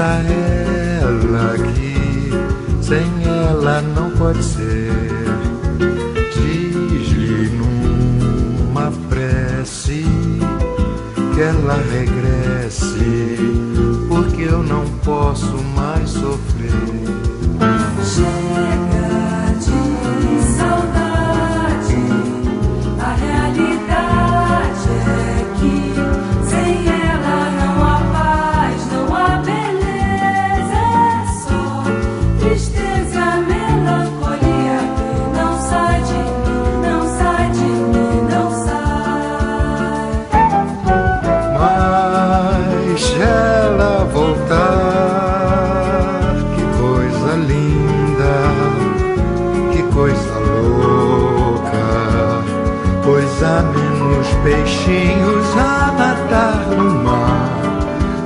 Pensa ela que sem ela não pode ser. Diz-lhe numa prece que ela regresse, porque eu não posso mais sofrer. coisa louca, pois há menos peixinhos a nadar no mar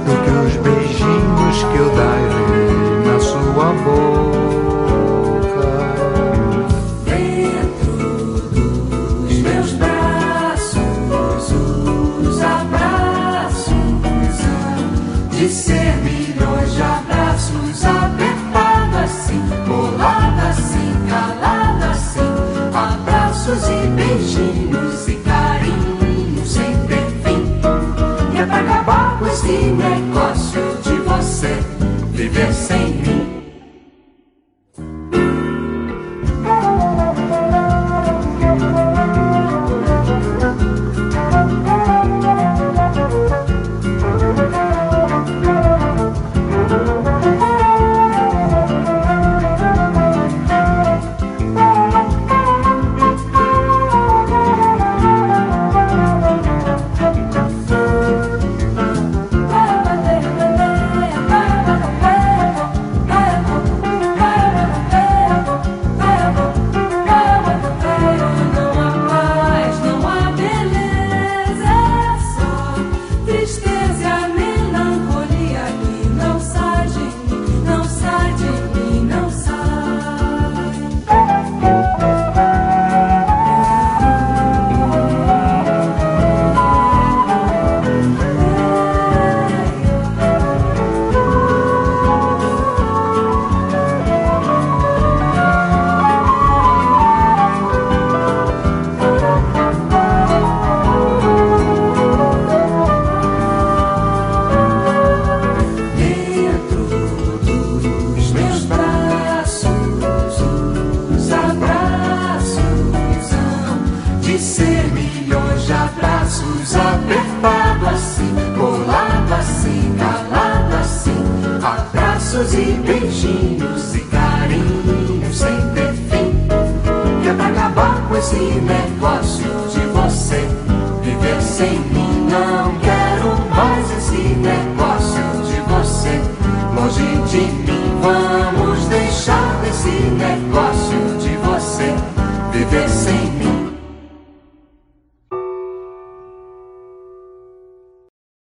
do que os beijinhos que eu darei na sua boca. Dentro dos meus braços, os abraços de ser milhões de abraços apertados assim, colados assim. e negócio de você viver sem abraços e beijinhos e carinho sem ter fim. Que é tá pra acabar com esse negócio.